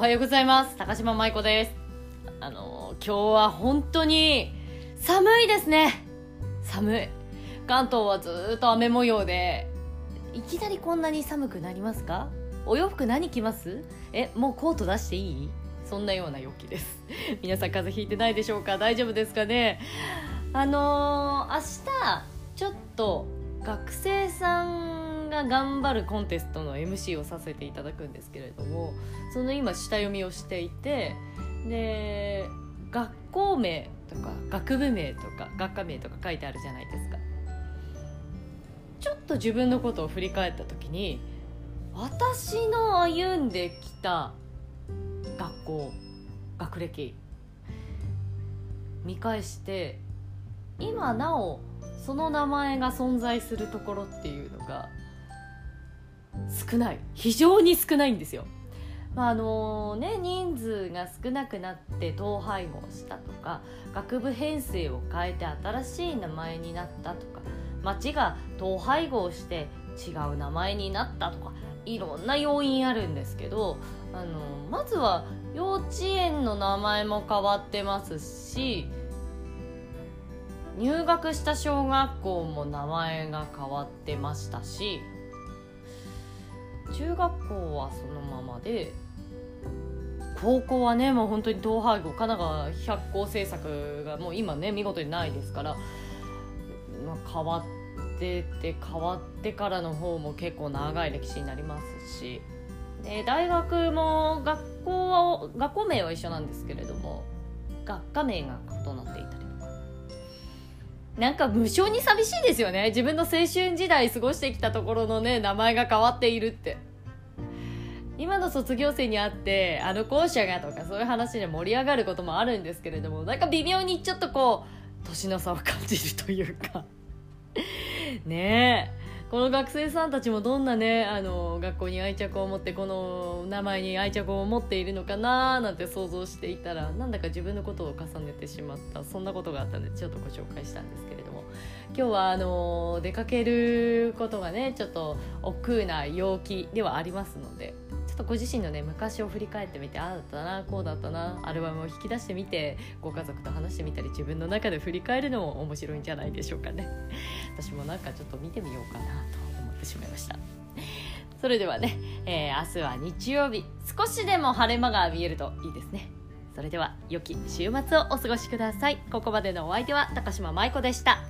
はようございます。高島舞子です。あの今日は本当に寒いですね。寒い。関東はずっと雨模様でいきなりこんなに寒くなりますか？お洋服何着ます？えもうコート出していい？そんなような陽気です。皆さん風邪ひいてないでしょうか？大丈夫ですかね？あのー、明日ちょっと学生さんが頑張るコンテストの MC をさせていただくんですけれどもその今下読みをしていてで学校名とか学部名とか学科名とか書いてあるじゃないですかちょっと自分のことを振り返った時に私の歩んできた学校学歴見返して今なおその名前が存在するところっていうのが少ない非常に少ないんですよ。まああのね、人数が少なくなって統廃合したとか学部編成を変えて新しい名前になったとか町が統廃合して違う名前になったとかいろんな要因あるんですけどあのまずは幼稚園の名前も変わってますし入学した小学校も名前が変わってましたし中学校はそのままで高校はねもう本当に統廃合神奈川百校政策がもう今ね見事にないですから、まあ、変わってて変わってからの方も結構長い歴史になりますしで大学も学校は学校名は一緒なんですけれども学科名が異なってなんか無性に寂しいですよね。自分の青春時代過ごしてきたところのね名前が変わっているって。今の卒業生に会ってあの校舎がとかそういう話で盛り上がることもあるんですけれどもなんか微妙にちょっとこう年の差を感じるというか。ねえ。この学生さんたちもどんなねあの学校に愛着を持ってこの名前に愛着を持っているのかななんて想像していたらなんだか自分のことを重ねてしまった。そんなことがあったんでちょっとご紹介したんですけれども。今日はあの出かけることがねちょっと億劫な陽気ではありますのでとご自身のね昔を振り返ってみてああだったなこうだったなアルバムを引き出してみてご家族と話してみたり自分の中で振り返るのも面白いんじゃないでしょうかね。私もなんかちょっと見てみようかなと思ってしまいました。それではね、えー、明日は日曜日少しでも晴れ間が見えるといいですね。それでは良き週末をお過ごしください。ここまでのお相手は高島舞子でした。